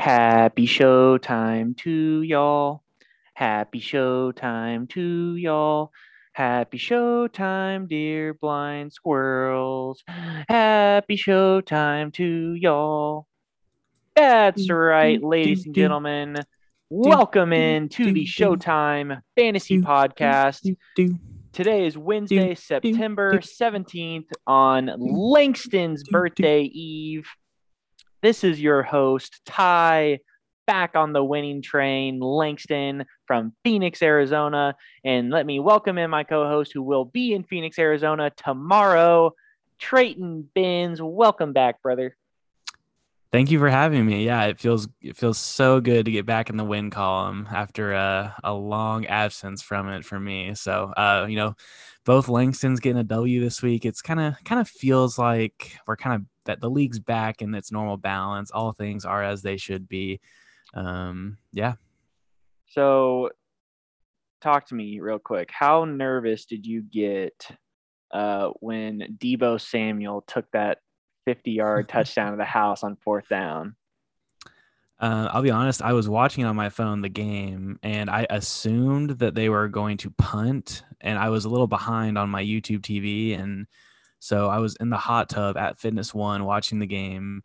Happy showtime to y'all. Happy showtime to y'all. Happy showtime, dear blind squirrels. Happy showtime to y'all. That's right, ladies and gentlemen. Welcome in to the Showtime Fantasy Podcast. Today is Wednesday, September 17th on Langston's birthday eve. This is your host, Ty, back on the winning train, Langston from Phoenix, Arizona. And let me welcome in my co host who will be in Phoenix, Arizona tomorrow, Trayton Benz. Welcome back, brother. Thank you for having me. Yeah, it feels it feels so good to get back in the win column after a, a long absence from it for me. So, uh, you know, both Langston's getting a W this week. It's kind of kind of feels like we're kind of that the league's back in its normal balance. All things are as they should be. Um, yeah. So, talk to me real quick. How nervous did you get uh, when Deebo Samuel took that 50 yard touchdown of the house on fourth down? Uh, I'll be honest, I was watching on my phone the game and I assumed that they were going to punt, and I was a little behind on my YouTube TV. And so I was in the hot tub at Fitness One watching the game,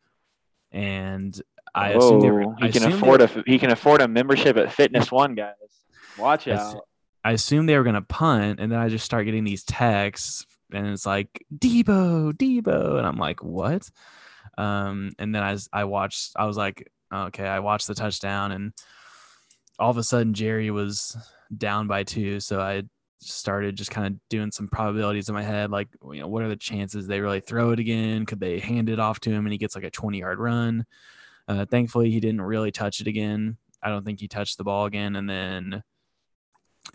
and I Whoa, assumed they were, I he can afford were- a he can afford a membership at Fitness One, guys. Watch I out. I assumed they were going to punt, and then I just start getting these texts, and it's like Deebo, Deebo, and I'm like, what? Um, and then i watched, I was like, okay, I watched the touchdown, and all of a sudden Jerry was down by two, so I started just kind of doing some probabilities in my head, like, you know, what are the chances they really throw it again? Could they hand it off to him and he gets like a 20 yard run? Uh, thankfully, he didn't really touch it again. I don't think he touched the ball again, and then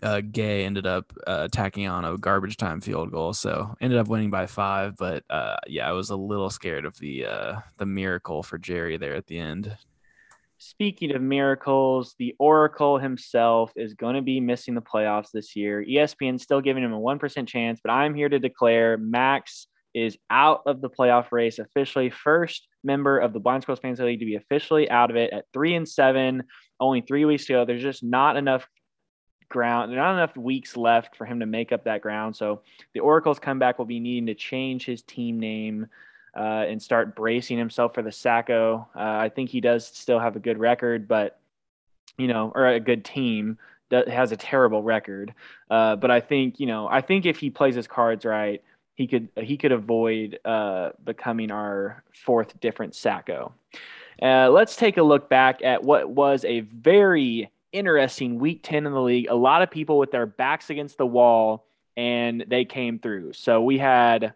uh, Gay ended up uh, tacking on a garbage time field goal, so ended up winning by five. But uh, yeah, I was a little scared of the uh, the miracle for Jerry there at the end. Speaking of miracles, the Oracle himself is going to be missing the playoffs this year. ESPN still giving him a 1% chance, but I'm here to declare Max is out of the playoff race officially. First member of the Blind Squirrels Fantasy League to be officially out of it at three and seven, only three weeks to go. There's just not enough ground, not enough weeks left for him to make up that ground. So the Oracle's comeback will be needing to change his team name uh, and start bracing himself for the Sacko. Uh, I think he does still have a good record, but you know, or a good team that has a terrible record. Uh, but I think you know, I think if he plays his cards right, he could he could avoid uh, becoming our fourth different Sacko. Uh, let's take a look back at what was a very interesting week 10 in the league. A lot of people with their backs against the wall, and they came through. So we had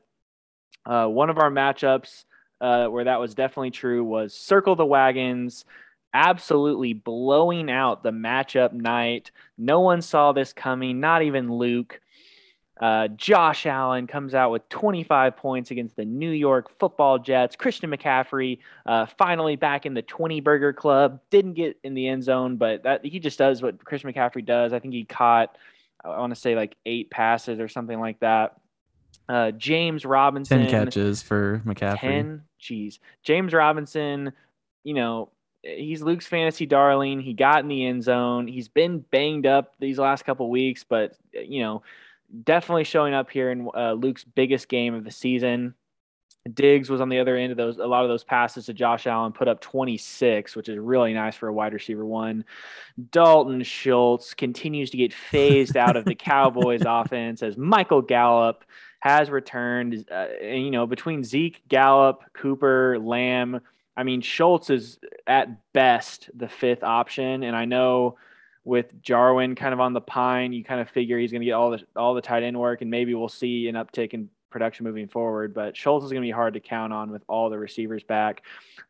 uh, one of our matchups uh, where that was definitely true was Circle the Wagons, absolutely blowing out the matchup night. No one saw this coming, not even Luke. Uh, Josh Allen comes out with 25 points against the New York Football Jets. Christian McCaffrey uh, finally back in the 20 burger club. Didn't get in the end zone, but that he just does what Christian McCaffrey does. I think he caught, I want to say like eight passes or something like that. Uh, James Robinson, Ten catches for McCaffrey. 10 geez james robinson you know he's luke's fantasy darling he got in the end zone he's been banged up these last couple weeks but you know definitely showing up here in uh, luke's biggest game of the season diggs was on the other end of those a lot of those passes to josh allen put up 26 which is really nice for a wide receiver one dalton schultz continues to get phased out of the cowboys offense as michael gallup has returned. Uh, and, you know, between Zeke, Gallup, Cooper, Lamb, I mean, Schultz is at best the fifth option. And I know with Jarwin kind of on the pine, you kind of figure he's going to get all the all the tight end work, and maybe we'll see an uptick in production moving forward. But Schultz is going to be hard to count on with all the receivers back.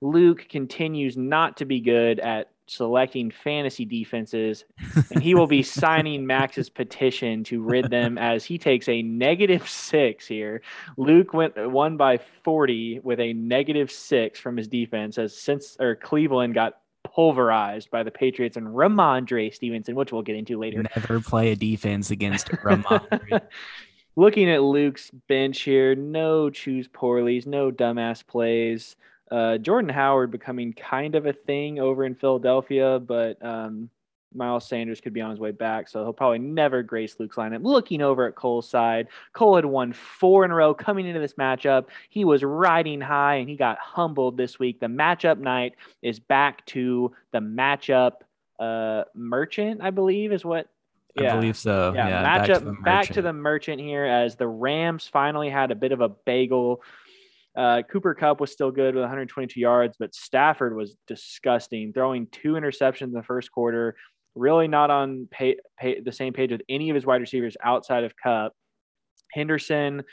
Luke continues not to be good at selecting fantasy defenses, and he will be signing Max's petition to rid them as he takes a negative six here. Luke went won by 40 with a negative six from his defense as since or Cleveland got pulverized by the Patriots and Rhamondre Stevenson, which we'll get into later. Never play a defense against Rhamondre. Looking at Luke's bench here, no choose poorlies, no dumbass plays. Uh, Jordan Howard becoming kind of a thing over in Philadelphia, but um, Miles Sanders could be on his way back, so he'll probably never grace Luke's lineup. Looking over at Cole's side, Cole had won four in a row coming into this matchup. He was riding high and he got humbled this week. The matchup night is back to the matchup uh, merchant, I believe, is what. Yeah. I believe so. Yeah, yeah matchup back to, back to the merchant here as the Rams finally had a bit of a bagel. Uh, Cooper Kupp was still good with 122 yards, but Stafford was disgusting, throwing two interceptions in the first quarter really not on pay, pay, the same page with any of his wide receivers outside of Kupp. Henderson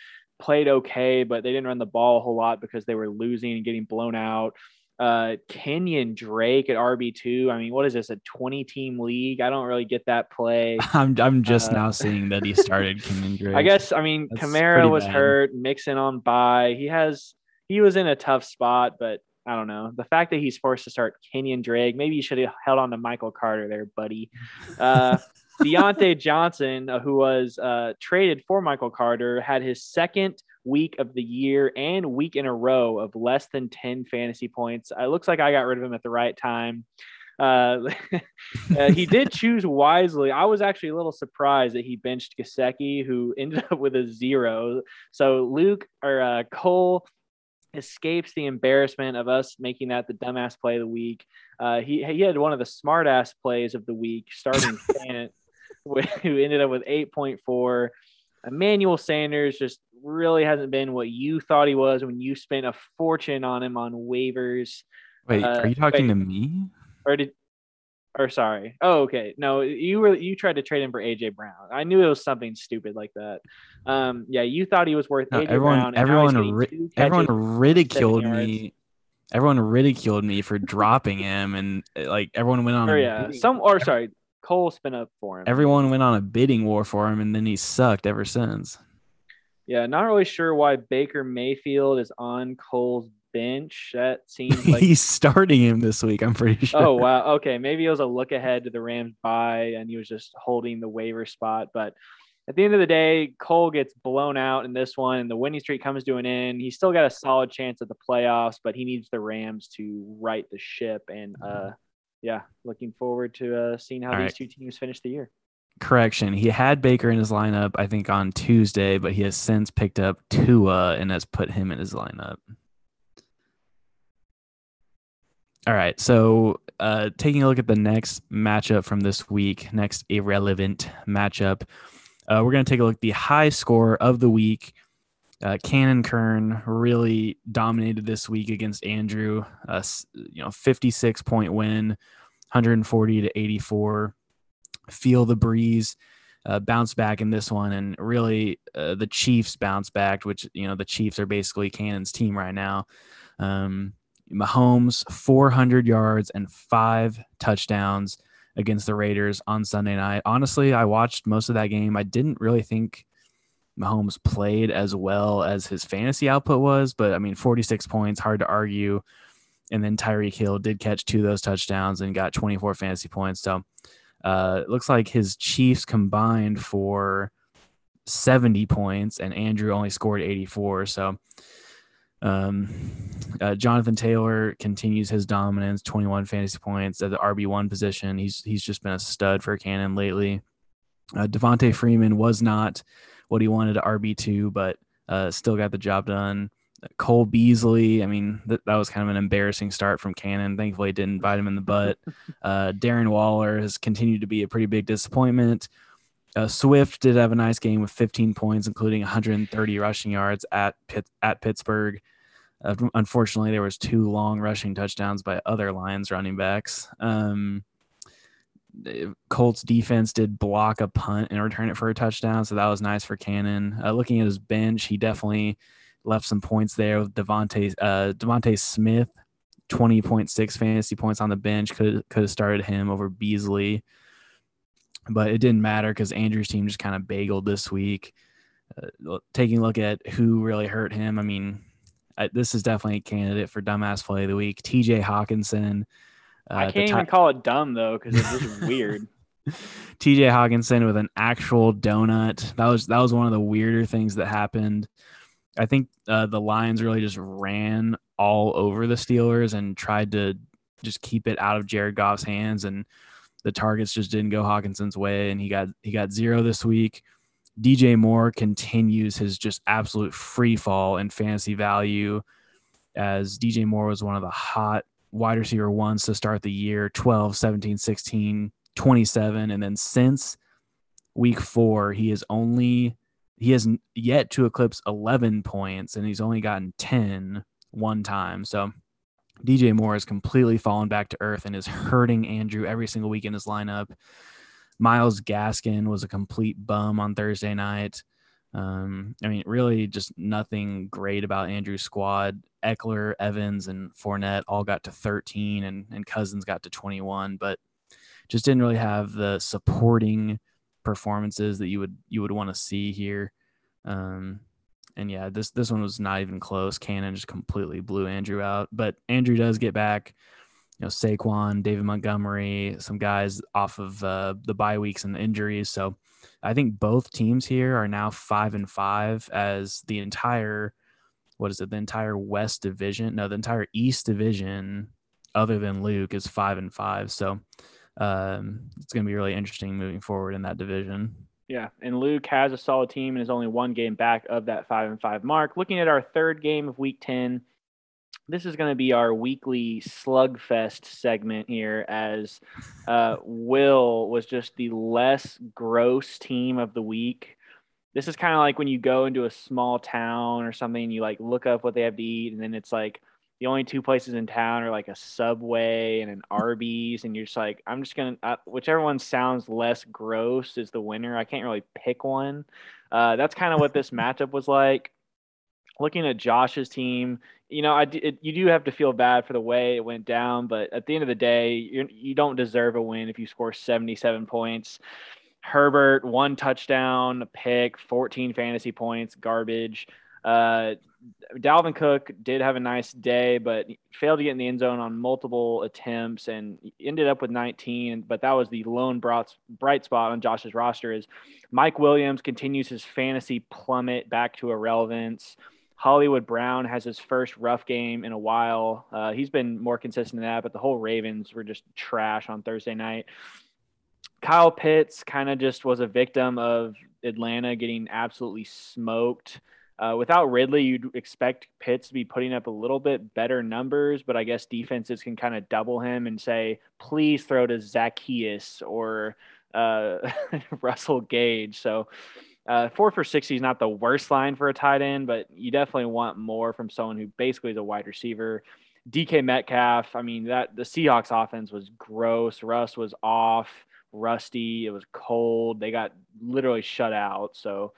played okay, but they didn't run the ball a whole lot because they were losing and getting blown out. Uh, Kenyon Drake at RB two. I mean, what is this? A twenty team league? I don't really get that play. I'm I'm just uh, now seeing that he started Kenyon Drake. I guess I mean That's Kamara was bad. hurt, Mixon on by. He has he was in a tough spot, but I don't know. The fact that he's forced to start Kenyon Drake, maybe you should have held on to Michael Carter there, buddy. Uh, Diontae Johnson, uh, who was uh, traded for Michael Carter, had his second week of the year and week in a row of less than 10 fantasy points. It looks like I got rid of him at the right time. Uh, uh, he did choose wisely. I was actually a little surprised that he benched Gesicki, who ended up with a zero. So Luke or uh, Cole escapes the embarrassment of us making that the dumbass play of the week. Uh, he he had one of the smartass plays of the week, starting Fant, who ended up with 8.4. Emmanuel Sanders just really hasn't been what you thought he was when you spent a fortune on him on waivers. Wait, uh, are you talking wait, to me? Or did or sorry. Oh, okay. No, you were you tried to trade him for AJ Brown. I knew it was something stupid like that. Um, yeah, you thought he was worth no, AJ everyone, Brown. Everyone, ri- everyone ridiculed me. Everyone ridiculed me for dropping him, and like everyone went on. Or yeah, some or sorry, Cole spin up for him. Everyone went on a bidding war for him, and then he sucked ever since. Yeah, not really sure why Baker Mayfield is on Cole's bench. That seems like he's starting him this week. I'm pretty sure. Oh wow. Okay, maybe it was a look ahead to the Rams bye, and he was just holding the waiver spot. But at the end of the day, Cole gets blown out in this one, and the winning streak comes to an end. He's still got a solid chance at the playoffs, but he needs the Rams to right the ship. And uh, yeah, looking forward to uh, seeing how All these right. two teams finish the year. Correction. He had Baker in his lineup, I think, on Tuesday, but he has since picked up Tua and has put him in his lineup. All right. So, uh, taking a look at the next matchup from this week, next irrelevant matchup, uh, we're going to take a look at the high score of the week. Uh, Cannon Kern really dominated this week against Andrew. Uh, you know, 56 point win, 140 to 84. Feel the breeze. Uh, bounce back in this one, and really uh, the Chiefs bounce back, which you know the Chiefs are basically Cannon's team right now. Um, Mahomes 400 yards and five touchdowns against the Raiders on Sunday night. Honestly, I watched most of that game. I didn't really think Mahomes played as well as his fantasy output was, but I mean, 46 points, hard to argue. And then Tyreek Hill did catch two of those touchdowns and got 24 fantasy points. So uh, it looks like his Chiefs combined for 70 points, and Andrew only scored 84. So um, uh, Jonathan Taylor continues his dominance, 21 fantasy points at the RB one position. He's he's just been a stud for Cannon lately. Uh, Devonta Freeman was not what he wanted at RB two, but uh, still got the job done. Cole Beasley, I mean, th- that was kind of an embarrassing start from Cannon. Thankfully, it didn't bite him in the butt. Uh, Darren Waller has continued to be a pretty big disappointment. Uh, Swift did have a nice game with 15 points, including 130 rushing yards at Pitt, at Pittsburgh. Unfortunately, there was two long rushing touchdowns by other Lions running backs. Um, Colts defense did block a punt and return it for a touchdown, so that was nice for Cannon. Uh, looking at his bench, he definitely left some points there with Devonte uh, DeVonta Smith, twenty point six fantasy points on the bench. Could could have started him over Beasley, but it didn't matter because Andrew's team just kind of bageled this week. Uh, taking a look at who really hurt him, I mean, I, this is definitely a candidate for dumbass play of the week. T.J. Hockenson. Uh, I can't even call it dumb though because it's just weird. T.J. Hockenson with an actual donut. That was that was one of the weirder things that happened. I think uh, the Lions really just ran all over the Steelers and tried to just keep it out of Jared Goff's hands and the targets just didn't go Hockenson's way and he got he got zero this week. DJ Moore continues his just absolute free fall in fantasy value as DJ Moore was one of the hot wide receiver ones to start the year 12, 17, 16, 27 and then since week 4 he is only he has yet to eclipse 11 points and he's only gotten 10 one time. So DJ Moore has completely fallen back to earth and is hurting Andrew every single week in his lineup. Myles Gaskin was a complete bum on Thursday night. Um, I mean, really just nothing great about Andrew's squad. Ekeler, Evans, and Fournette all got to 13 and, and Cousins got to 21, but just didn't really have the supporting performances that you would you would want to see here. Um, and yeah, this this one was not even close. Cannon just completely blew Andrew out. But Andrew does get back. Know, Saquon, David Montgomery, some guys off of uh, the bye weeks and the injuries. So I think both teams here are now five and five as the entire what is it? The entire West Division, no, the entire East Division, other than Luke, is five and five. So um, it's going to be really interesting moving forward in that division. Yeah, and Luke has a solid team and is only one game back of that five and five mark. Looking at our third game of week ten, this is going to be our weekly slugfest segment here, as uh, Will was just the less gross team of the week. This is kind of like when you go into a small town or something, and you like look up what they have to eat, and then it's like the only two places in town are like a Subway and an Arby's, and you're just like, I'm just gonna uh, whichever one sounds less gross is the winner. I can't really pick one. Uh, that's kind of what this matchup was like. Looking at Josh's team, you know, I it, you do have to feel bad for the way it went down, but at the end of the day, you you don't deserve a win if you score 77 points. Herbert, one touchdown, pick, 14 fantasy points, garbage. Uh, Dalvin Cook did have a nice day, but failed to get in the end zone on multiple attempts and ended up with 19. But that was the lone bright spot on Josh's roster. Is Mike Williams continues his fantasy plummet back to irrelevance. Hollywood Brown has his first rough game in a while. Uh, he's been more consistent than that, but the whole Ravens were just trash on Thursday night. Kyle Pitts kind of just was a victim of Atlanta getting absolutely smoked. Uh, without Ridley, you'd expect Pitts to be putting up a little bit better numbers, but I guess defenses can kind of double him and say, please throw to Zaccheaus or uh, Russell Gage. So uh, four for 60 is not the worst line for a tight end, but you definitely want more from someone who basically is a wide receiver. DK Metcalf, I mean, that the Seahawks offense was gross. Russ was off, rusty. It was cold. They got literally shut out. So,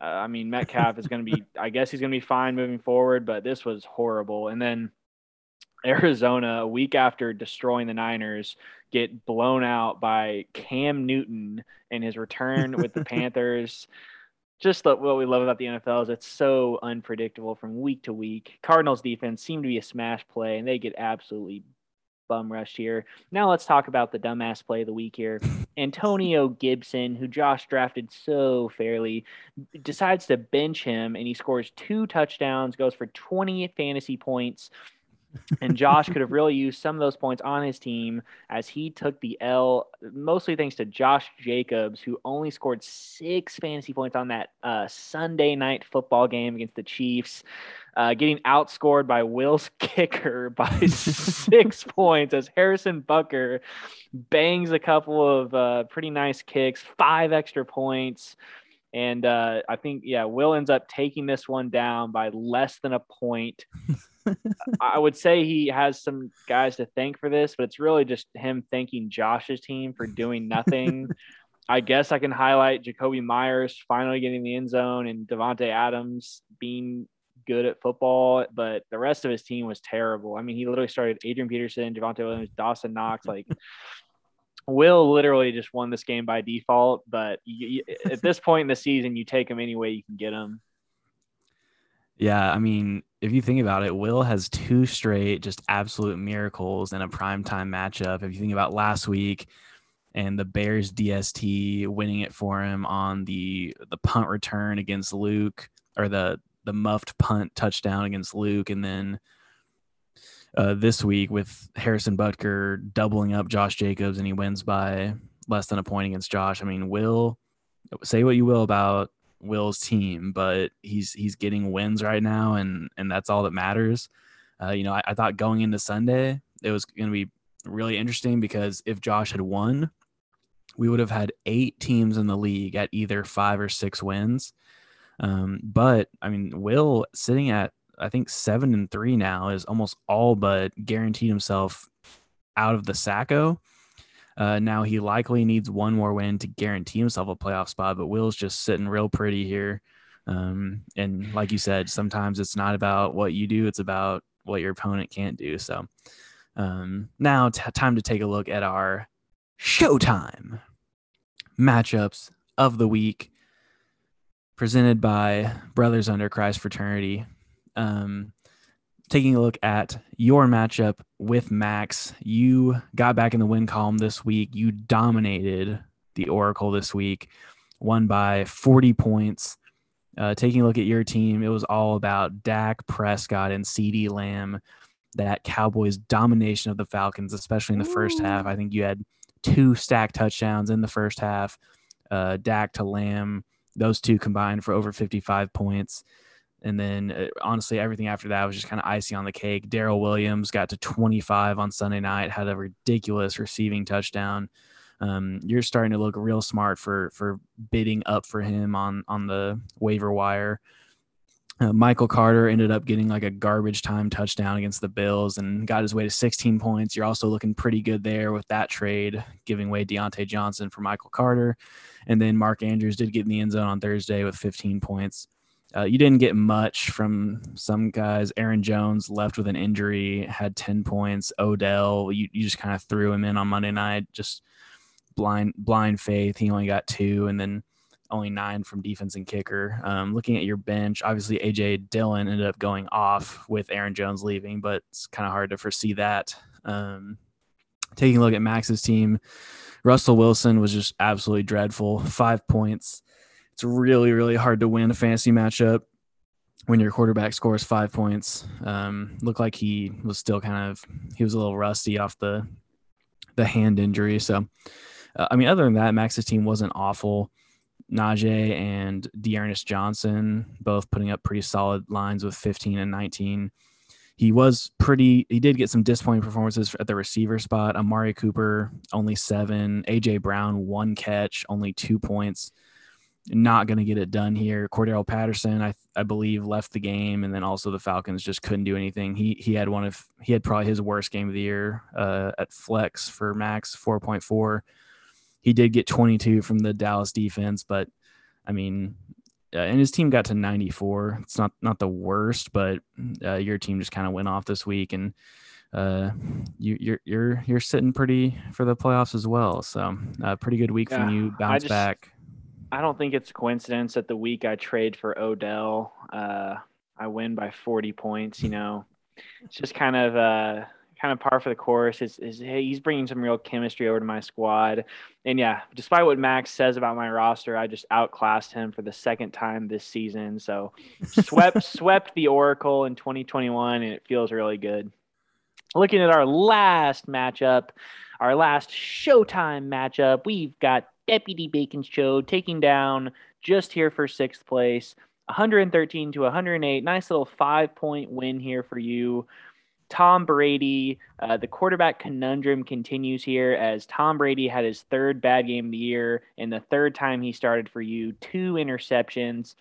uh, I mean, Metcalf is going to be, I guess he's going to be fine moving forward, but this was horrible. And then Arizona, a week after destroying the Niners, get blown out by Cam Newton in his return with the Panthers. Just what we love about the NFL is it's so unpredictable from week to week. Cardinals defense seemed to be a smash play, and they get absolutely bum rushed here. Now let's talk about the dumbass play of the week here. Antonio Gibson, who Josh drafted so fairly, decides to bench him and he scores two touchdowns, goes for 20 fantasy points and Josh could have really used some of those points on his team as he took the L, mostly thanks to Josh Jacobs, who only scored six fantasy points on that uh, Sunday night football game against the Chiefs, uh, getting outscored by Will's kicker by six points as Harrison Butker bangs a couple of uh, pretty nice kicks, five extra points. And uh, I think, yeah, Will ends up taking this one down by less than a point. I would say he has some guys to thank for this, but it's really just him thanking Josh's team for doing nothing. I guess I can highlight Jakobi Meyers finally getting the end zone and Davante Adams being good at football, but the rest of his team was terrible. I mean, he literally started Adrian Peterson, Javonte Williams, Dawson Knox. Like, Will literally just won this game by default, but you, at this point in the season, you take him any way you can get him. Yeah, I mean, if you think about it, Will has two straight just absolute miracles in a primetime matchup. If you think about last week and the Bears DST winning it for him on the the punt return against Luke or the the muffed punt touchdown against Luke and then uh, this week with Harrison Butker doubling up Josh Jacobs and he wins by less than a point against Josh. I mean, Will say what you will about Will's team, but he's he's getting wins right now, and and that's all that matters. Uh, you know, I, I thought going into Sunday it was going to be really interesting because if Josh had won, we would have had eight teams in the league at either five or six wins. Um, but I mean, Will sitting at I think seven and three now is almost all but guaranteed himself out of the Sacko. Uh, now he likely needs one more win to guarantee himself a playoff spot, but Will's just sitting real pretty here. Um, and like you said, sometimes it's not about what you do; it's about what your opponent can't do. So um, now, t- time to take a look at our Showtime matchups of the week, presented by Brothers Under Christ Fraternity. Um, taking a look at your matchup with Max, you got back in the win column this week. You dominated the Oracle this week, won by 40 points. Uh, taking a look at your team, it was all about Dak Prescott and CeeDee Lamb. That Cowboys domination of the Falcons, especially in the first half. I think you had two stack touchdowns in the first half. Uh, Dak to Lamb, those two combined for over 55 points. And then uh, honestly, everything after that was just kind of icing on the cake. Darrel Williams got to 25 on Sunday night, had a ridiculous receiving touchdown. Um, you're starting to look real smart for for bidding up for him on on the waiver wire. Uh, Michael Carter ended up getting like a garbage time touchdown against the Bills and got his way to 16 points. You're also looking pretty good there with that trade, giving away Diontae Johnson for Michael Carter. And then Mark Andrews did get in the end zone on Thursday with 15 points. Uh, you didn't get much from some guys. Aaron Jones left with an injury, had 10 points. Odell, you, you just kind of threw him in on Monday night, just blind blind faith. He only got two, and then only nine from defense and kicker. Um, looking at your bench, obviously AJ Dillon ended up going off with Aaron Jones leaving, but it's kind of hard to foresee that. Um, taking a look at Max's team, Russell Wilson was just absolutely dreadful. Five points it's really really hard to win a fantasy matchup when your quarterback scores five points. Um, looked like he was still kind of he was a little rusty off the the hand injury. So, uh, I mean, other than that, Max's team wasn't awful. Najee and D'Ernest Johnson both putting up pretty solid lines with 15 and 19. He was pretty. He did get some disappointing performances at the receiver spot. Amari Cooper only seven. AJ Brown one catch, only two points not going to get it done here. Cordarrelle Patterson, I I believe, left the game, and then also the Falcons just couldn't do anything. He he had one of he had probably his worst game of the year uh, at flex for max four point four. He did get twenty two from the Dallas defense, but I mean, uh, and his team got to ninety four. It's not not the worst, but uh, your team just kind of went off this week, and uh, you, you're you're you're sitting pretty for the playoffs as well. So, uh, pretty good week yeah, from you. Bounce just, back. I don't think it's a coincidence that the week I trade for Odell, uh, I win by 40 points. You know, it's just kind of uh, kind of par for the course. Is is hey, he's bringing some real chemistry over to my squad, and yeah, despite what Max says about my roster, I just outclassed him for the second time this season. So swept swept the Oracle in 2021, and it feels really good. Looking at our last matchup, our last Showtime matchup, we've got Deputy Bacon Show taking down just here for sixth place, 113 to 108. Nice little five point win here for you. Tom Brady, uh, the quarterback conundrum continues here as Tom Brady had his third bad game of the year and the third time he started for you, two interceptions.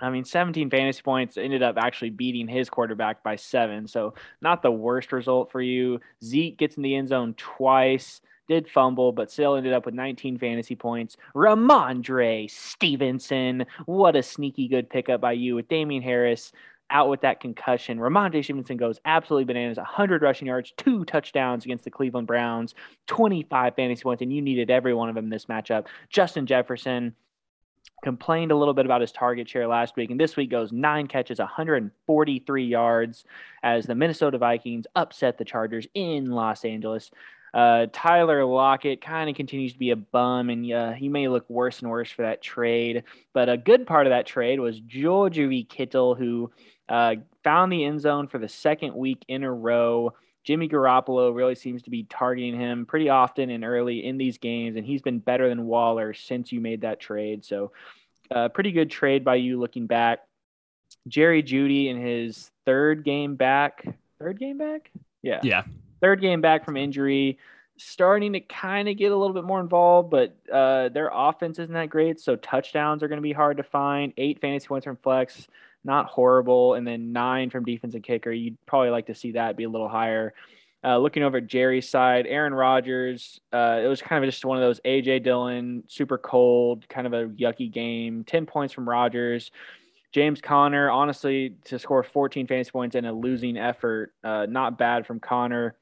I mean, 17 fantasy points ended up actually beating his quarterback by seven. So, not the worst result for you. Zeke gets in the end zone twice did fumble, but still ended up with 19 fantasy points. Rhamondre Stevenson, what a sneaky good pickup by you with Damien Harris out with that concussion. Rhamondre Stevenson goes absolutely bananas 100 rushing yards, two touchdowns against the Cleveland Browns, 25 fantasy points, and you needed every one of them in this matchup. Justin Jefferson complained a little bit about his target share last week, and this week goes nine catches, 143 yards as the Minnesota Vikings upset the Chargers in Los Angeles. Uh, Tyler Lockett kind of continues to be a bum, and uh, he may look worse and worse for that trade. But a good part of that trade was George Kittle, who Uh, found the end zone for the second week in a row. Jimmy Garoppolo really seems to be targeting him pretty often and early in these games, and he's been better than Waller since you made that trade. So, uh, pretty good trade by you looking back. Jerry Jeudy in his third game back, third game back, yeah, Yeah. Third game back from injury, starting to kind of get a little bit more involved, but uh, their offense isn't that great. So touchdowns are going to be hard to find. Eight fantasy points from flex, not horrible, and then nine from defense and kicker. You'd probably like to see that be a little higher. Uh, looking over at Jerry's side, Aaron Rodgers, uh, it was kind of just one of those AJ Dillon, super cold, kind of a yucky game. 10 points from Rodgers. James Conner, honestly, to score 14 fantasy points in a losing effort, uh, not bad from Connor.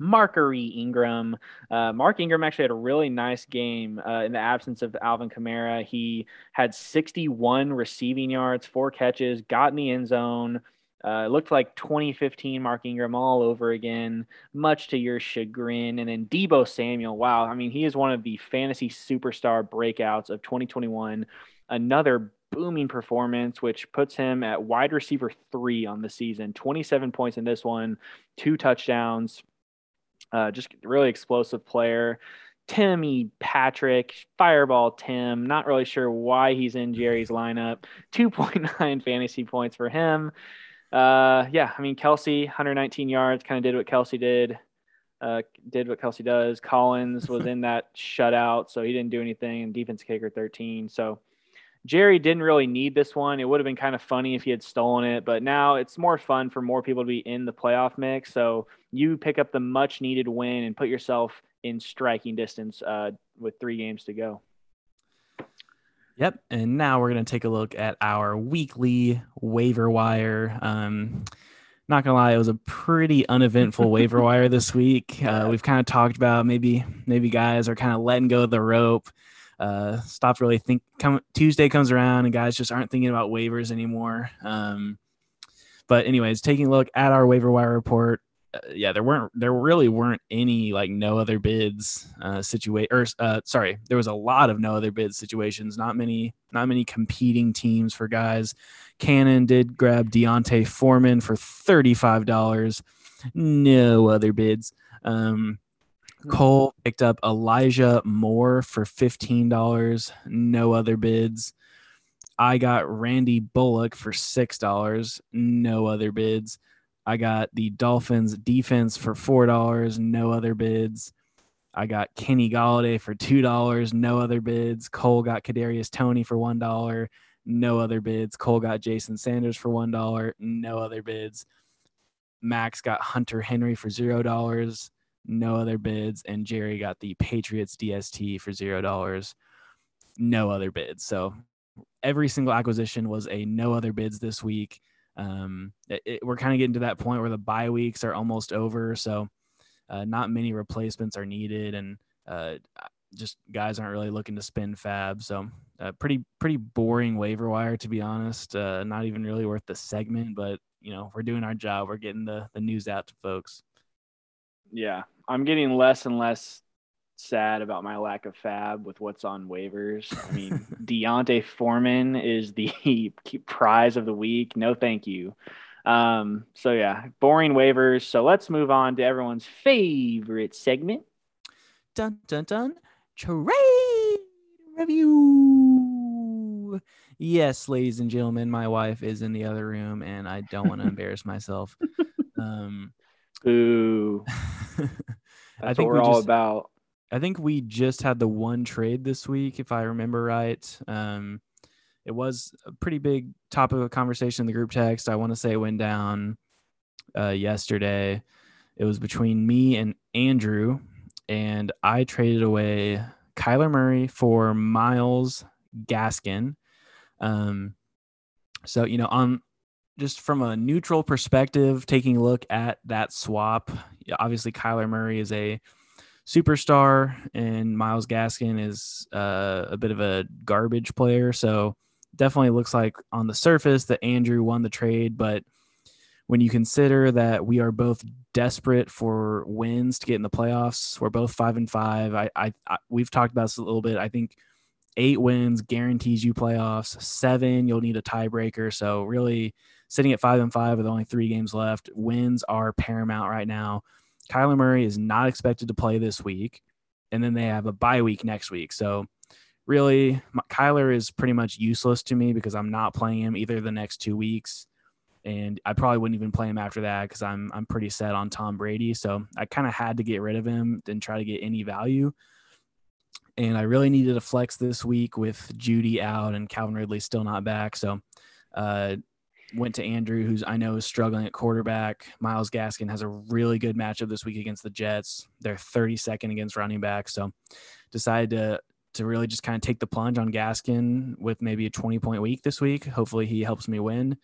Markery Ingram. Uh, Mark Ingram actually had a really nice game uh, in the absence of Alvin Kamara. He had 61 receiving yards, four catches, got in the end zone. Uh, it looked like 2015 Mark Ingram all over again, much to your chagrin. And then Deebo Samuel, wow. I mean, he is one of the fantasy superstar breakouts of 2021. Another booming performance, which puts him at wide receiver three on the season. 27 points in this one, two touchdowns. Uh, just really explosive player. Timmy Patrick, Fireball Tim. Not really sure why he's in Jerry's lineup. 2.9 fantasy points for him. Uh, yeah, I mean, Kelce, 119 yards, kind of did what Kelce did. Uh, did what Kelce does. Collins was in that shutout, so he didn't do anything. And defense kicker 13. So Jerry didn't really need this one. It would have been kind of funny if he had stolen it, but now it's more fun for more people to be in the playoff mix. So you pick up the much needed win and put yourself in striking distance uh, with three games to go. Yep. And now we're going to take a look at our weekly waiver wire. Um, not gonna lie, it was a pretty uneventful waiver wire this week. Uh, we've kind of talked about maybe maybe guys are kind of letting go of the rope. Uh, stopped really think. Come Tuesday comes around and guys just aren't thinking about waivers anymore. Um, but anyways, taking a look at our waiver wire report, uh, yeah, there weren't there really weren't any like no other bids uh, situate or uh, sorry, there was a lot of no other bids situations. Not many not many competing teams for guys. Cannon did grab D'Onta Foreman for thirty five dollars. No other bids. Um, Mm-hmm. Cole picked up Elijah Moore for fifteen dollars. No other bids. I got Randy Bullock for six dollars. No other bids. I got the Dolphins defense for four dollars. No other bids. I got Kenny Golladay for two dollars. No other bids. Cole got Kadarius Toney for one dollar. No other bids. Cole got Jason Sanders for one dollar. No other bids. Max got Hunter Henry for zero dollars. No other bids. And Jerry got the Patriots DST for zero dollars. No other bids. So every single acquisition was a no other bids this week. Um, it, it, we're kind of getting to that point where the bye weeks are almost over, so uh, not many replacements are needed, and uh, just guys aren't really looking to spend FAAB. So uh, pretty pretty boring waiver wire to be honest. Uh, not even really worth the segment, but you know we're doing our job. We're getting the the news out to folks. Yeah, I'm getting less and less sad about my lack of FAAB with what's on waivers. I mean, D'Onta Foreman is the prize of the week. No, thank you. Um, so yeah, boring waivers. So let's move on to everyone's favorite segment. Dun dun dun. Trade review. Yes, ladies and gentlemen, my wife is in the other room, and I don't want to embarrass myself. Um, Ooh, I think what we're all just, about. I think we just had the one trade this week, if I remember right. Um, it was a pretty big topic of conversation in the group text. I want to say it went down uh, yesterday. It was between me and Andrew, and I traded away Kyler Murray for Myles Gaskin. Um, so you know, on just from a neutral perspective, taking a look at that swap, obviously Kyler Murray is a superstar, and Myles Gaskin is uh, a bit of a garbage player. So definitely looks like on the surface that Andrew won the trade, but when you consider that we are both desperate for wins to get in the playoffs, we're both five and five. I, I, I we've talked about this a little bit. I think eight wins guarantees you playoffs. Seven, you'll need a tiebreaker. So really, sitting at five and five with only three games left. Wins are paramount right now. Kyler Murray is not expected to play this week, and then they have a bye week next week. So really, my, Kyler is pretty much useless to me because I'm not playing him either the next two weeks, and I probably wouldn't even play him after that because I'm I'm pretty set on Tom Brady. So I kind of had to get rid of him and try to get any value. And I really needed a flex this week with Jeudy out and Calvin Ridley still not back. So uh, went to Andrew, who's I know is struggling at quarterback. Myles Gaskin has a really good matchup this week against the Jets. They're 32nd against running back, so decided to to really just kind of take the plunge on Gaskin with maybe a 20 point week this week. Hopefully, he helps me win.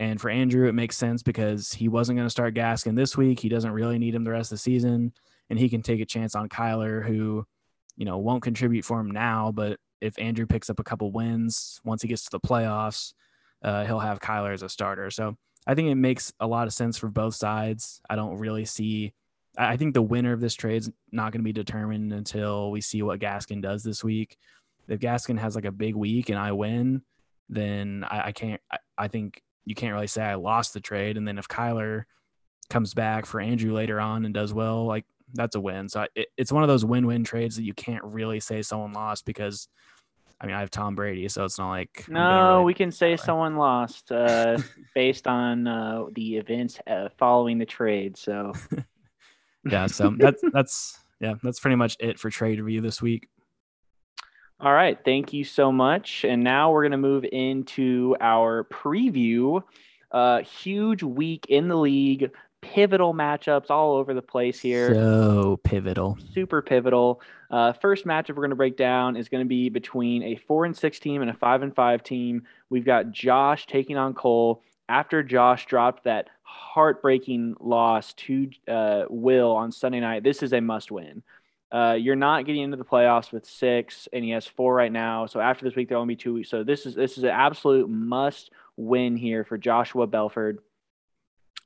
And for Andrew, it makes sense because he wasn't going to start Gaskin this week. He doesn't really need him the rest of the season, and he can take a chance on Kyler, who you know won't contribute for him now, but if Andrew picks up a couple wins once he gets to the playoffs uh, he'll have Kyler as a starter. So I think it makes a lot of sense for both sides. I don't really see. I think the winner of this trade is not going to be determined until we see what Gaskin does this week. If Gaskin has like a big week and I win, then I, I can't. I, I think you can't really say I lost the trade. And then if Kyler comes back for Andrew later on and does well, like that's a win. So it, it's one of those win-win trades that you can't really say someone lost because I mean, I have Tom Brady, so it's not like no. Really we can say someone lost uh, based on uh, the events uh, following the trade. So yeah, so that's that's yeah, that's pretty much it for trade review this week. All right, thank you so much. And now we're gonna move into our preview. Uh, huge week in the league pivotal matchups all over the place here. So pivotal. Super pivotal. Uh, first matchup we're going to break down is going to be between a four and six team and a five and five team. We've got Josh taking on Cole after Josh dropped that heartbreaking loss to uh, Will on Sunday night. This is a must win. Uh, you're not getting into the playoffs with six, and he has four right now. So after this week, there'll only be two weeks. So this is this is an absolute must win here for Joshua Belford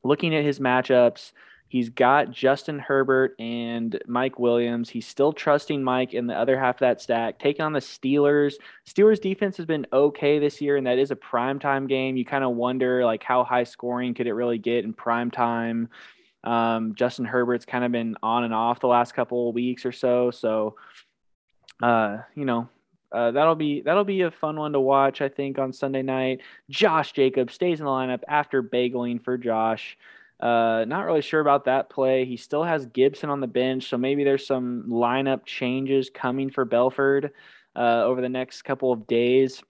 looking at his matchups, he's got Justin Herbert and Mike Williams. He's still trusting Mike in the other half of that stack, taking on the Steelers. Steelers defense has been okay this year, and that is a prime time game. You kind of wonder like how high scoring could it really get in prime time. Um, Justin Herbert's kind of been on and off the last couple of weeks or so, so uh, you know, uh, that'll be that'll be a fun one to watch. I think on Sunday night, Josh Jacobs stays in the lineup after bageling for Josh. Uh, not really sure about that play. He still has Gibson on the bench, so maybe there's some lineup changes coming for Belford uh, over the next couple of days.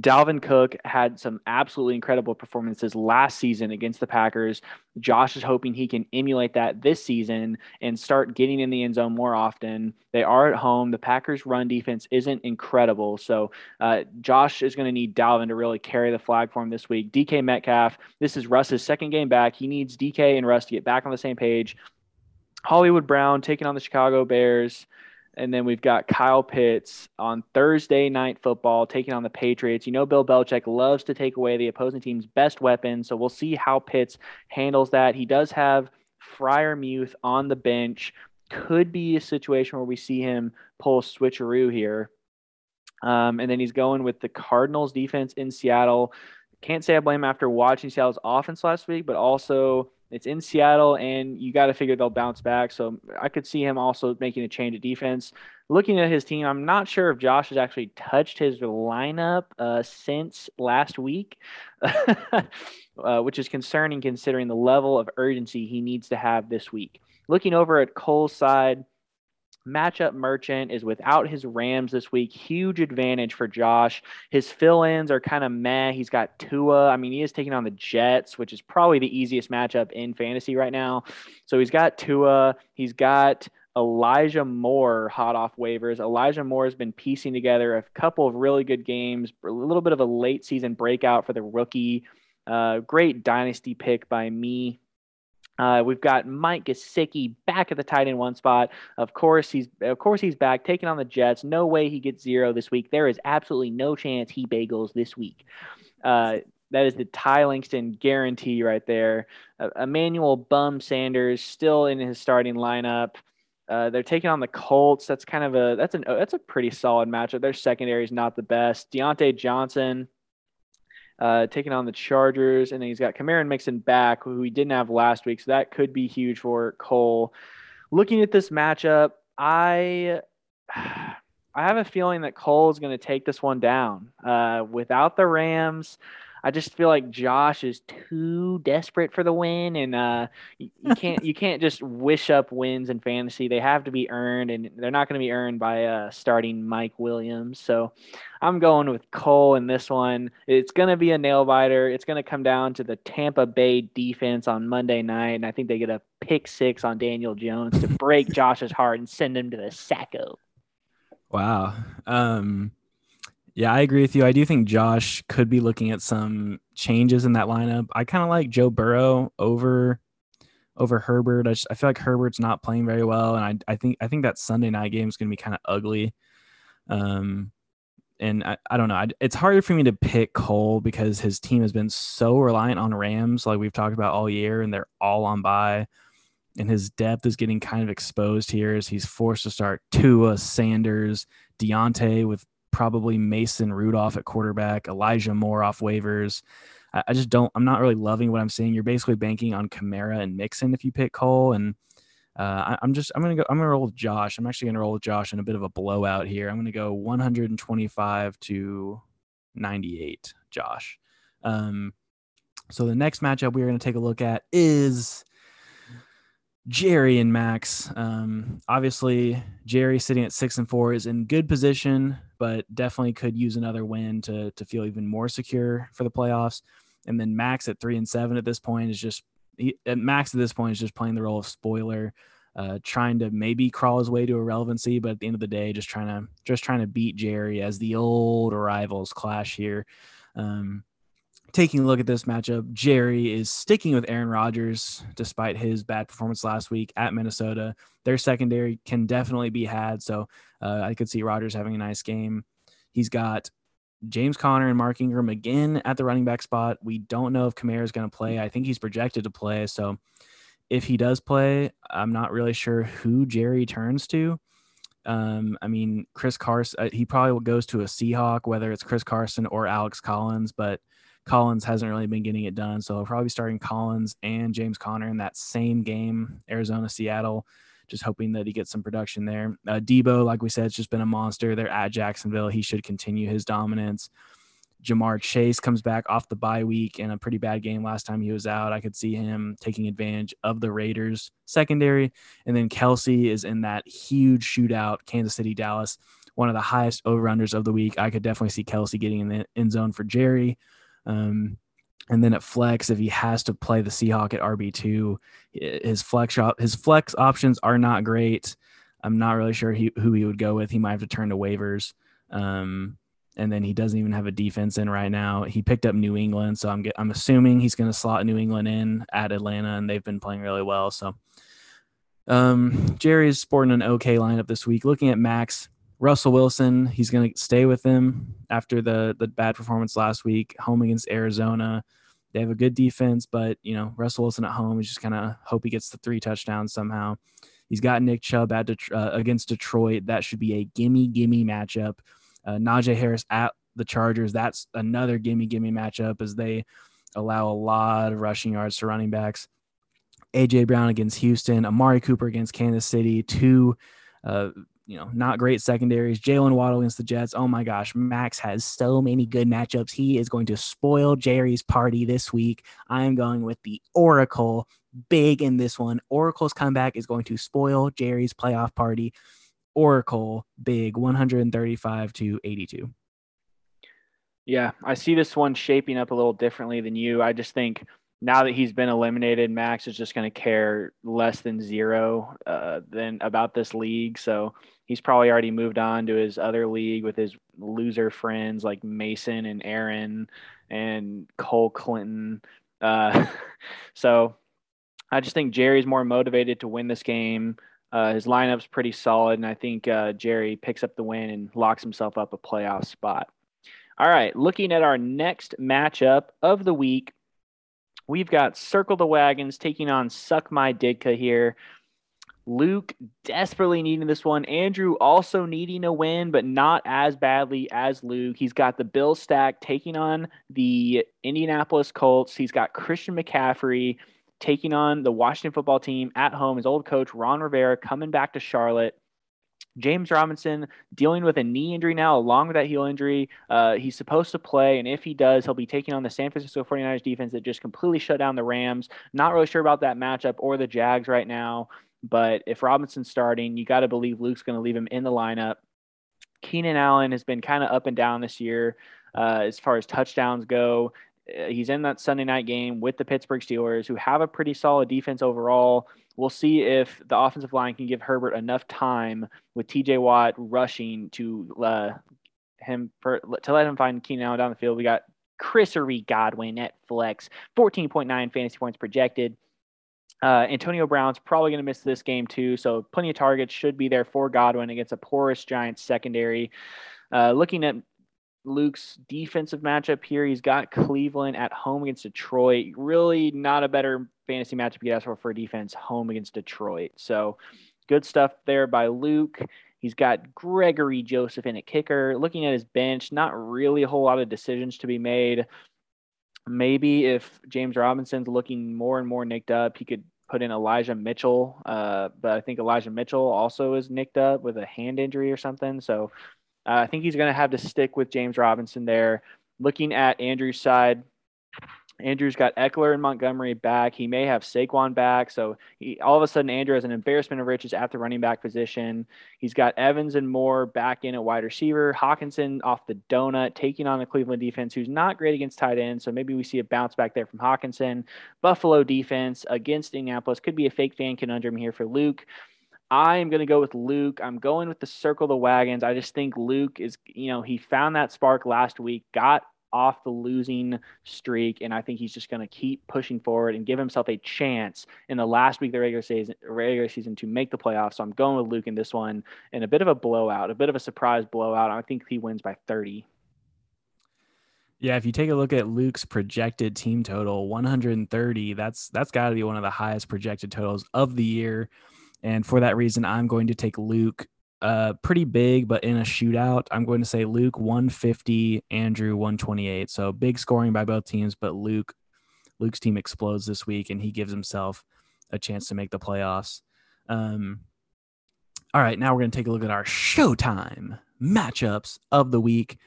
Dalvin Cook had some absolutely incredible performances last season against the Packers. Josh is hoping he can emulate that this season and start getting in the end zone more often. They are at home. The Packers' run defense isn't incredible. So uh, Josh is going to need Dalvin to really carry the flag for him this week. DK Metcalf, this is Russ's second game back. He needs DK and Russ to get back on the same page. Hollywood Brown taking on the Chicago Bears. And then we've got Kyle Pitts on Thursday night football taking on the Patriots. You know, Bill Belichick loves to take away the opposing team's best weapon. So we'll see how Pitts handles that. He does have Freiermuth on the bench. Could be a situation where we see him pull a switcheroo here. Um, and then he's going with the Cardinals defense in Seattle. Can't say I blame him after watching Seattle's offense last week, but also it's in Seattle, and you got to figure they'll bounce back. So I could see him also making a change of defense. Looking at his team, I'm not sure if Josh has actually touched his lineup uh, since last week, uh, which is concerning considering the level of urgency he needs to have this week. Looking over at Cole's side, matchup merchant is without his Rams this week. Huge advantage for Josh. His fill ins are kind of meh. He's got Tua. I mean, he is taking on the Jets, which is probably the easiest matchup in fantasy right now. So he's got Tua. He's got Elijah Moore hot off waivers. Elijah Moore has been piecing together a couple of really good games, a little bit of a late season breakout for the rookie. Uh, great dynasty pick by me. Uh, we've got Mike Gesicki back at the tight end one spot. Of course, he's of course he's back taking on the Jets. No way he gets zero this week. There is absolutely no chance he bagels this week. Uh, that is the Ty Langston guarantee right there. Uh, Emmanuel Bum Sanders still in his starting lineup. Uh, they're taking on the Colts. That's kind of a that's an that's a pretty solid matchup. Their secondary is not the best. Diontae Johnson uh, taking on the Chargers, and then he's got Kamara Mixon back, who we didn't have last week, so that could be huge for Cole. Looking at this matchup, I I have a feeling that Cole is going to take this one down. Uh, without the Rams, I just feel like Josh is too desperate for the win, and uh, you, you can't you can't just wish up wins in fantasy. They have to be earned, and they're not going to be earned by uh, starting Mike Williams. So I'm going with Cole in this one. It's going to be a nail biter. It's going to come down to the Tampa Bay defense on Monday night, and I think they get a pick six on Daniel Jones to break Josh's heart and send him to the Sacko. Wow. Um, yeah, I agree with you. I do think Josh could be looking at some changes in that lineup. I kind of like Joe Burrow over over Herbert. I, just, I feel like Herbert's not playing very well, and I I think I think that Sunday night game is going to be kind of ugly. Um, and I, I don't know. I, it's harder for me to pick Cole because his team has been so reliant on Rams, like we've talked about all year, and they're all on bye. And his depth is getting kind of exposed here as he's forced to start Tua, Sanders, Diontae with probably Mason Rudolph at quarterback, Elijah Moore off waivers. I, I, just don't. I'm not really loving what I'm seeing. You're basically banking on Kamara and Mixon if you pick Cole, and uh, I, am just I'm gonna go. I'm gonna roll with Josh. I'm actually gonna roll with Josh in a bit of a blowout here. I'm gonna go 125 to 98. Josh. Um, so the next matchup we're gonna take a look at is Jerry and Max. Um, obviously, Jerry sitting at six and four is in good position, but definitely could use another win to to feel even more secure for the playoffs. And then Max at three and seven at this point is just he, Max at this point is just playing the role of spoiler, uh, trying to maybe crawl his way to irrelevancy, but at the end of the day, just trying to just trying to beat Jerry as the old rivals clash here. Um, taking a look at this matchup, Jerry is sticking with Aaron Rodgers despite his bad performance last week at Minnesota. Their secondary can definitely be had, so uh, I could see Rodgers having a nice game. He's got James Conner and Mark Ingram again at the running back spot. We don't know if Kamara is going to play. I think he's projected to play, so if he does play, I'm not really sure who Jerry turns to. Um, I mean, Chris Carson, uh, he probably goes to a Seahawk, whether it's Chris Carson or Alex Collins, but Collins hasn't really been getting it done. So probably starting Collins and James Conner in that same game, Arizona, Seattle, just hoping that he gets some production there. Uh, Deebo, like we said, it's just been a monster. They're at Jacksonville. He should continue his dominance. Ja'Marr Chase comes back off the bye week in a pretty bad game last time he was out. I could see him taking advantage of the Raiders secondary. And then Kelce is in that huge shootout, Kansas City, Dallas, one of the highest over-unders of the week. I could definitely see Kelce getting in the end zone for Jerry. Um, and then at flex, if he has to play the Seahawk at RB two, his flex his flex options are not great. I'm not really sure he, who he would go with. He might have to turn to waivers. Um, and then he doesn't even have a defense in right now. He picked up New England, so I'm get, I'm assuming he's going to slot New England in at Atlanta, and they've been playing really well. So, um, Jerry's sporting an okay lineup this week. Looking at Max, Russell Wilson, he's going to stay with them after the the bad performance last week, home against Arizona. They have a good defense, but you know Russell Wilson at home is just kind of hope he gets the three touchdowns somehow. He's got Nick Chubb at Det- uh, against Detroit. That should be a gimme gimme matchup. Uh, Najee Harris at the Chargers. That's another gimme gimme matchup as they allow a lot of rushing yards to running backs. AJ Brown against Houston. Amari Cooper against Kansas City. Two uh, you know, not great secondaries. Jaylen Waddle against the Jets. Oh my gosh, Max has so many good matchups. He is going to spoil Jerry's party this week. I am going with the Oracle big in this one. Oracle's comeback is going to spoil Jerry's playoff party. Oracle big 135 to 82. Yeah, I see this one shaping up a little differently than you. I just think now that he's been eliminated, Max is just going to care less than zero uh, than about this league. So he's probably already moved on to his other league with his loser friends like Mason and Aaron and Cole Clinton. Uh, so I just think Jerry's more motivated to win this game. Uh, his lineup's pretty solid, and I think uh, Jerry picks up the win and locks himself up a playoff spot. All right, looking at our next matchup of the week, we've got Circle the Wagons taking on Suck My Ditka here. Luke desperately needing this one. Andrew also needing a win, but not as badly as Luke. He's got the Bill stack taking on the Indianapolis Colts. He's got Christian McCaffrey taking on the Washington football team at home. His old coach, Ron Rivera, coming back to Charlotte. James Robinson dealing with a knee injury now, along with that heel injury. Uh, he's supposed to play, and if he does, he'll be taking on the San Francisco 49ers defense that just completely shut down the Rams. Not really sure about that matchup or the Jags right now, but if Robinson's starting, you got to believe Luke's going to leave him in the lineup. Keenan Allen has been kind of up and down this year uh, as far as touchdowns go. Uh, he's in that Sunday night game with the Pittsburgh Steelers, who have a pretty solid defense overall. We'll see if the offensive line can give Herbert enough time with T.J. Watt rushing to uh, him to let him find Keenan Allen down the field. We got Chrisery Godwin at flex, 14.9 fantasy points projected. Uh, Antonio Brown's probably going to miss this game too, so plenty of targets should be there for Godwin against a porous Giants secondary. Uh, looking at Luke's defensive matchup here. He's got Cleveland at home against Detroit. Really not a better fantasy matchup you could ask for for defense home against Detroit. So good stuff there by Luke. He's got Gregory Joseph in a kicker. Looking at his bench, not really a whole lot of decisions to be made. Maybe if James Robinson's looking more and more nicked up, he could put in Elijah Mitchell. Uh, but I think Elijah Mitchell also is nicked up with a hand injury or something. So uh, I think he's going to have to stick with James Robinson there. Looking at Andrew's side, Andrew's got Ekeler and Montgomery back. He may have Saquon back. So he, all of a sudden, Andrew has an embarrassment of riches at the running back position. He's got Evans and Moore back in at wide receiver. Hockenson off the donut, taking on the Cleveland defense, who's not great against tight ends. So maybe we see a bounce back there from Hockenson. Buffalo defense against Indianapolis could be a fake fan conundrum here for Luke. I am going to go with Luke. I'm going with the circle the wagons. I just think Luke is, you know, he found that spark last week, got off the losing streak, and I think he's just going to keep pushing forward and give himself a chance in the last week of the regular season, regular season to make the playoffs. So I'm going with Luke in this one, and a bit of a blowout, a bit of a surprise blowout. I think he wins by 30. Yeah, if you take a look at Luke's projected team total, 130, that's that's got to be one of the highest projected totals of the year. And for that reason, I'm going to take Luke uh, pretty big, but in a shootout. I'm going to say Luke 150, Andrew 128. So big scoring by both teams, but Luke Luke's team explodes this week and he gives himself a chance to make the playoffs. Um, all right, now we're going to take a look at our Showtime matchups of the week.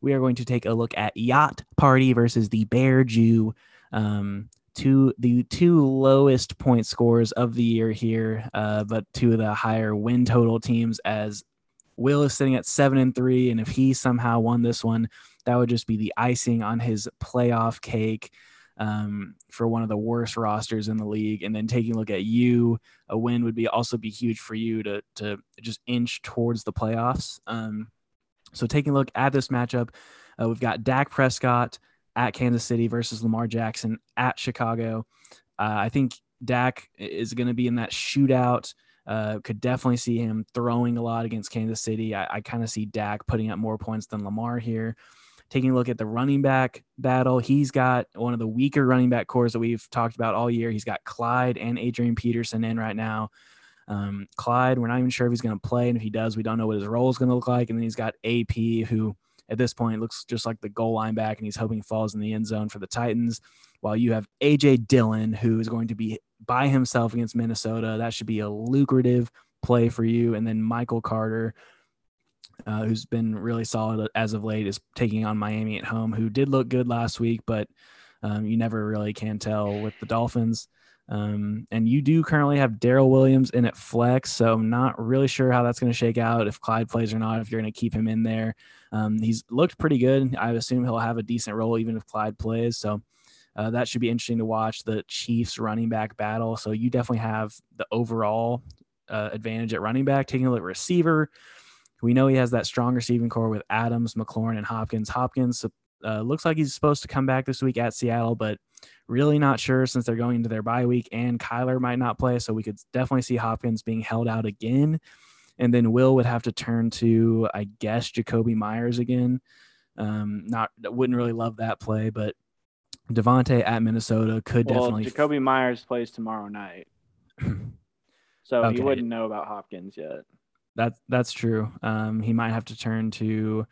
We are going to take a look at Yacht Party versus the Bear Jew. Um, two the two lowest point scores of the year here, uh, but two of the higher win total teams. As Will is sitting at seven and three, and if he somehow won this one, that would just be the icing on his playoff cake. Um, for one of the worst rosters in the league. And then taking a look at you, a win would be also be huge for you to to just inch towards the playoffs. Um, so taking a look at this matchup, uh, we've got Dak Prescott at Kansas City versus Lamar Jackson at Chicago. Uh, I think Dak is going to be in that shootout. Uh, could definitely see him throwing a lot against Kansas City. I, I kind of see Dak putting up more points than Lamar here. Taking a look at the running back battle, he's got one of the weaker running back corps that we've talked about all year. He's got Clyde and Adrian Peterson in right now. Um, Clyde, we're not even sure if he's going to play, and if he does, we don't know what his role is going to look like. And then he's got AP, who at this point, looks just like the goal line back, and he's hoping he falls in the end zone for the Titans. While you have AJ Dillon, who is going to be by himself against Minnesota. That should be a lucrative play for you. And then Michael Carter, uh, who's been really solid as of late, is taking on Miami at home, who did look good last week, but um, you never really can tell with the Dolphins. Um, and you do currently have Darrel Williams in at flex, so I'm not really sure how that's going to shake out if Clyde plays or not. If you're going to keep him in there, um, he's looked pretty good. I assume he'll have a decent role even if Clyde plays. So uh, that should be interesting to watch the Chiefs running back battle. So you definitely have the overall uh, advantage at running back. Taking a look at receiver, we know he has that strong receiving corps with Adams, McLaurin, and Hopkins. Hopkins uh, looks like he's supposed to come back this week at Seattle, but really not sure since they're going into their bye week and Kyler might not play. So we could definitely see Hopkins being held out again. And then Will would have to turn to, I guess, Jakobi Meyers again. Um, not wouldn't really love that play, but Davante at Minnesota could well, definitely. Jakobi Meyers plays tomorrow night. So Okay. he wouldn't know about Hopkins yet. That's that's true. Um, he might have to turn to,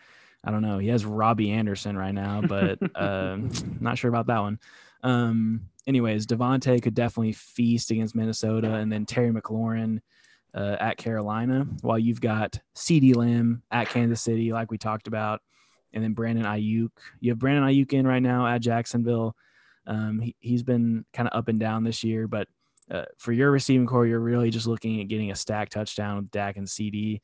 I don't know. He has Robbie Anderson right now, but um, not sure about that one. Um, anyways, Davante could definitely feast against Minnesota, and then Terry McLaurin uh, at Carolina, while you've got CeeDee Lamb at Kansas City, like we talked about, and then Brandon Aiyuk. You have Brandon Aiyuk in right now at Jacksonville. Um, he, he's been kind of up and down this year, but uh, for your receiving corps, you're really just looking at getting a stack touchdown with Dak and CeeDee.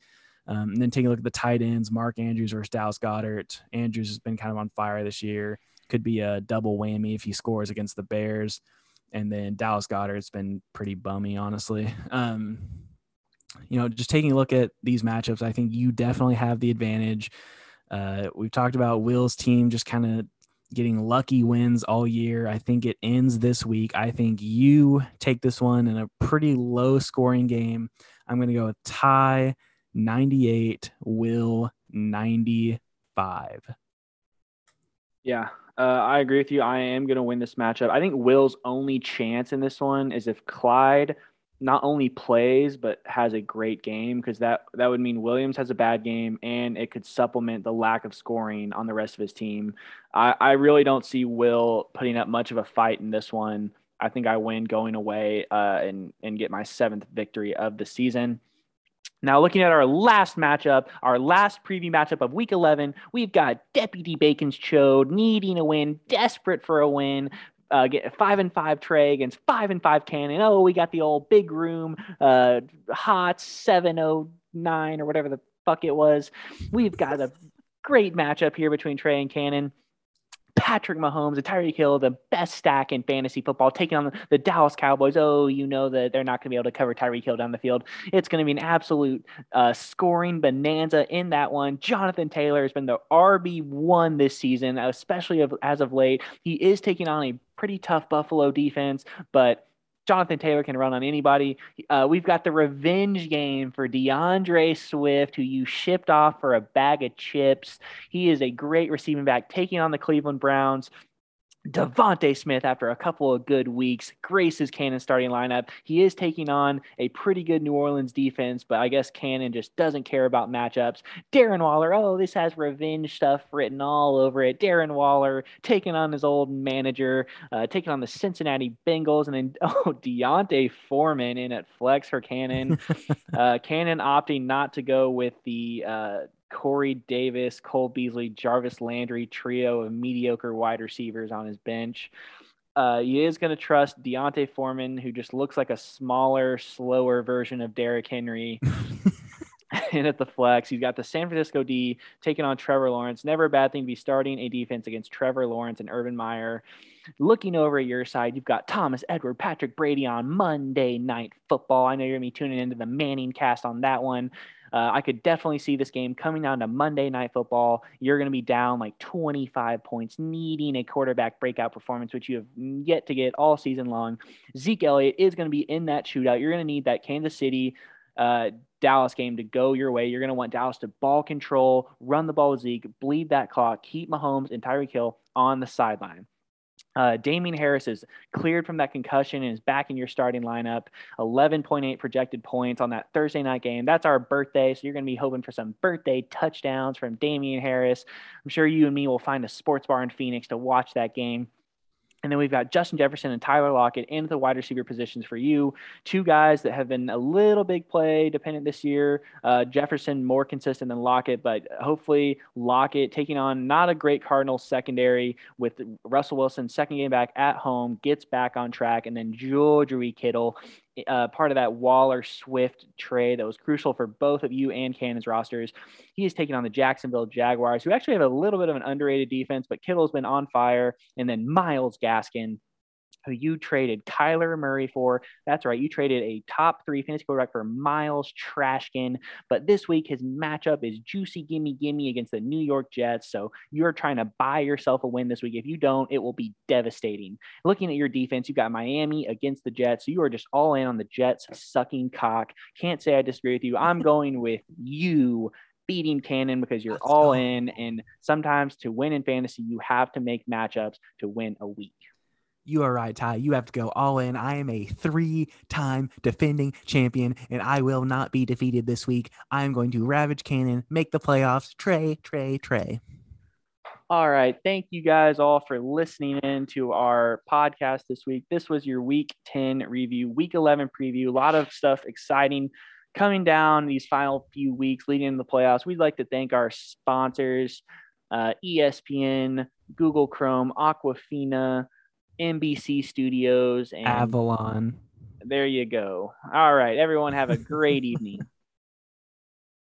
Um, and then taking a look at the tight ends, Mark Andrews versus Dallas Goedert. Andrews has been kind of on fire this year. Could be a double whammy if he scores against the Bears. And then Dallas Goedert's been pretty bummy, honestly. Um, you know, just taking a look at these matchups, I think you definitely have the advantage. Uh, we've talked about Will's team just kind of getting lucky wins all year. I think it ends this week. I think you take this one in a pretty low scoring game. I'm going to go with tie 98, Will 95. Yeah, uh, I agree with you. I am going to win this matchup. I think Will's only chance in this one is if Clyde not only plays but has a great game because that that would mean Williams has a bad game and it could supplement the lack of scoring on the rest of his team. I, I really don't see Will putting up much of a fight in this one. I think I win going away uh, and and get my seventh victory of the season. Now, looking at our last matchup, our last preview matchup of week 11, we've got Deputy Bacon's Chode needing a win, desperate for a win. Uh, get five and five Trey against five and five Cannon. Oh, we got the old big room, uh, hot 709 or whatever the fuck it was. We've got a great matchup here between Trey and Cannon. Patrick Mahomes and Tyreek Hill, the best stack in fantasy football, taking on the Dallas Cowboys. Oh, you know that they're not going to be able to cover Tyreek Hill down the field. It's going to be an absolute uh, scoring bonanza in that one. Jonathan Taylor has been the RB one this season, especially of, as of late. He is taking on a pretty tough Buffalo defense, but Jonathan Taylor can run on anybody. Uh, we've got the revenge game for DeAndre Swift, who you shipped off for a bag of chips. He is a great receiving back, taking on the Cleveland Browns. DeVonta Smith, after a couple of good weeks, graces Cannon's starting lineup. He is taking on a pretty good New Orleans defense, but I guess Cannon just doesn't care about matchups. Darren Waller, oh, this has revenge stuff written all over it. Darren Waller taking on his old manager, uh, taking on the Cincinnati Bengals, and then oh, D'Onta Foreman in at flex for Cannon. uh, Cannon opting not to go with the uh, Corey Davis, Cole Beasley, Jarvis Landry trio of mediocre wide receivers on his bench. Uh, he is going to trust D'Onta Foreman, who just looks like a smaller, slower version of Derrick Henry. and at the flex, he's got the San Francisco D taking on Trevor Lawrence. Never a bad thing to be starting a defense against Trevor Lawrence and Urban Meyer. Looking over at your side, you've got Thomas Edward, Patrick Brady on Monday Night Football. I know you're going to be tuning into the Manning cast on that one. Uh, I could definitely see this game coming down to Monday Night Football. You're going to be down like 25 points, needing a quarterback breakout performance, which you have yet to get all season long. Zeke Elliott is going to be in that shootout. You're going to need that Kansas City. Uh, Dallas game to go your way. You're going to want Dallas to ball control, run the ball with Zeke, bleed that clock, keep Mahomes and Tyreek Hill on the sideline. Uh, Damien Harris is cleared from that concussion and is back in your starting lineup. 11.8 projected points on that Thursday night game. That's our birthday. So you're going to be hoping for some birthday touchdowns from Damien Harris. I'm sure you and me will find a sports bar in Phoenix to watch that game. And then we've got Justin Jefferson and Tyler Lockett in the wide receiver positions for you. Two guys that have been a little big play dependent this year. Uh, Jefferson more consistent than Lockett, but hopefully Lockett taking on not a great Cardinals secondary with Russell Wilson second game back at home gets back on track, and then George Kittle uh, part of that Waller Swift trade that was crucial for both of you and Cannon's rosters. He is taking on the Jacksonville Jaguars, who actually have a little bit of an underrated defense, but Kittle's been on fire. And then Myles Gaskin who you traded Kyler Murray for. That's right, you traded a top three fantasy quarterback for Myles Trashkin. But this week, his matchup is juicy gimme gimme against the New York Jets. So you're trying to buy yourself a win this week. If you don't, it will be devastating. Looking at your defense, you've got Miami against the Jets. So you are just all in on the Jets sucking cock. Can't say I disagree with you. I'm going with you beating Cannon because you're Let's all go. in. And sometimes to win in fantasy, you have to make matchups to win a week. You are right, Ty. You have to go all in. I am a three time defending champion, and I will not be defeated this week. I am going to ravage Cannon, make the playoffs. Trey, Trey, Trey. All right. Thank you guys all for listening in to our podcast this week. This was your week 10 review, week 11 preview. A lot of stuff exciting coming down these final few weeks leading into the playoffs. We'd like to thank our sponsors uh, ESPN, Google Chrome, Aquafina, NBC Studios, and Avalon. There you go. All right. Everyone have a great evening.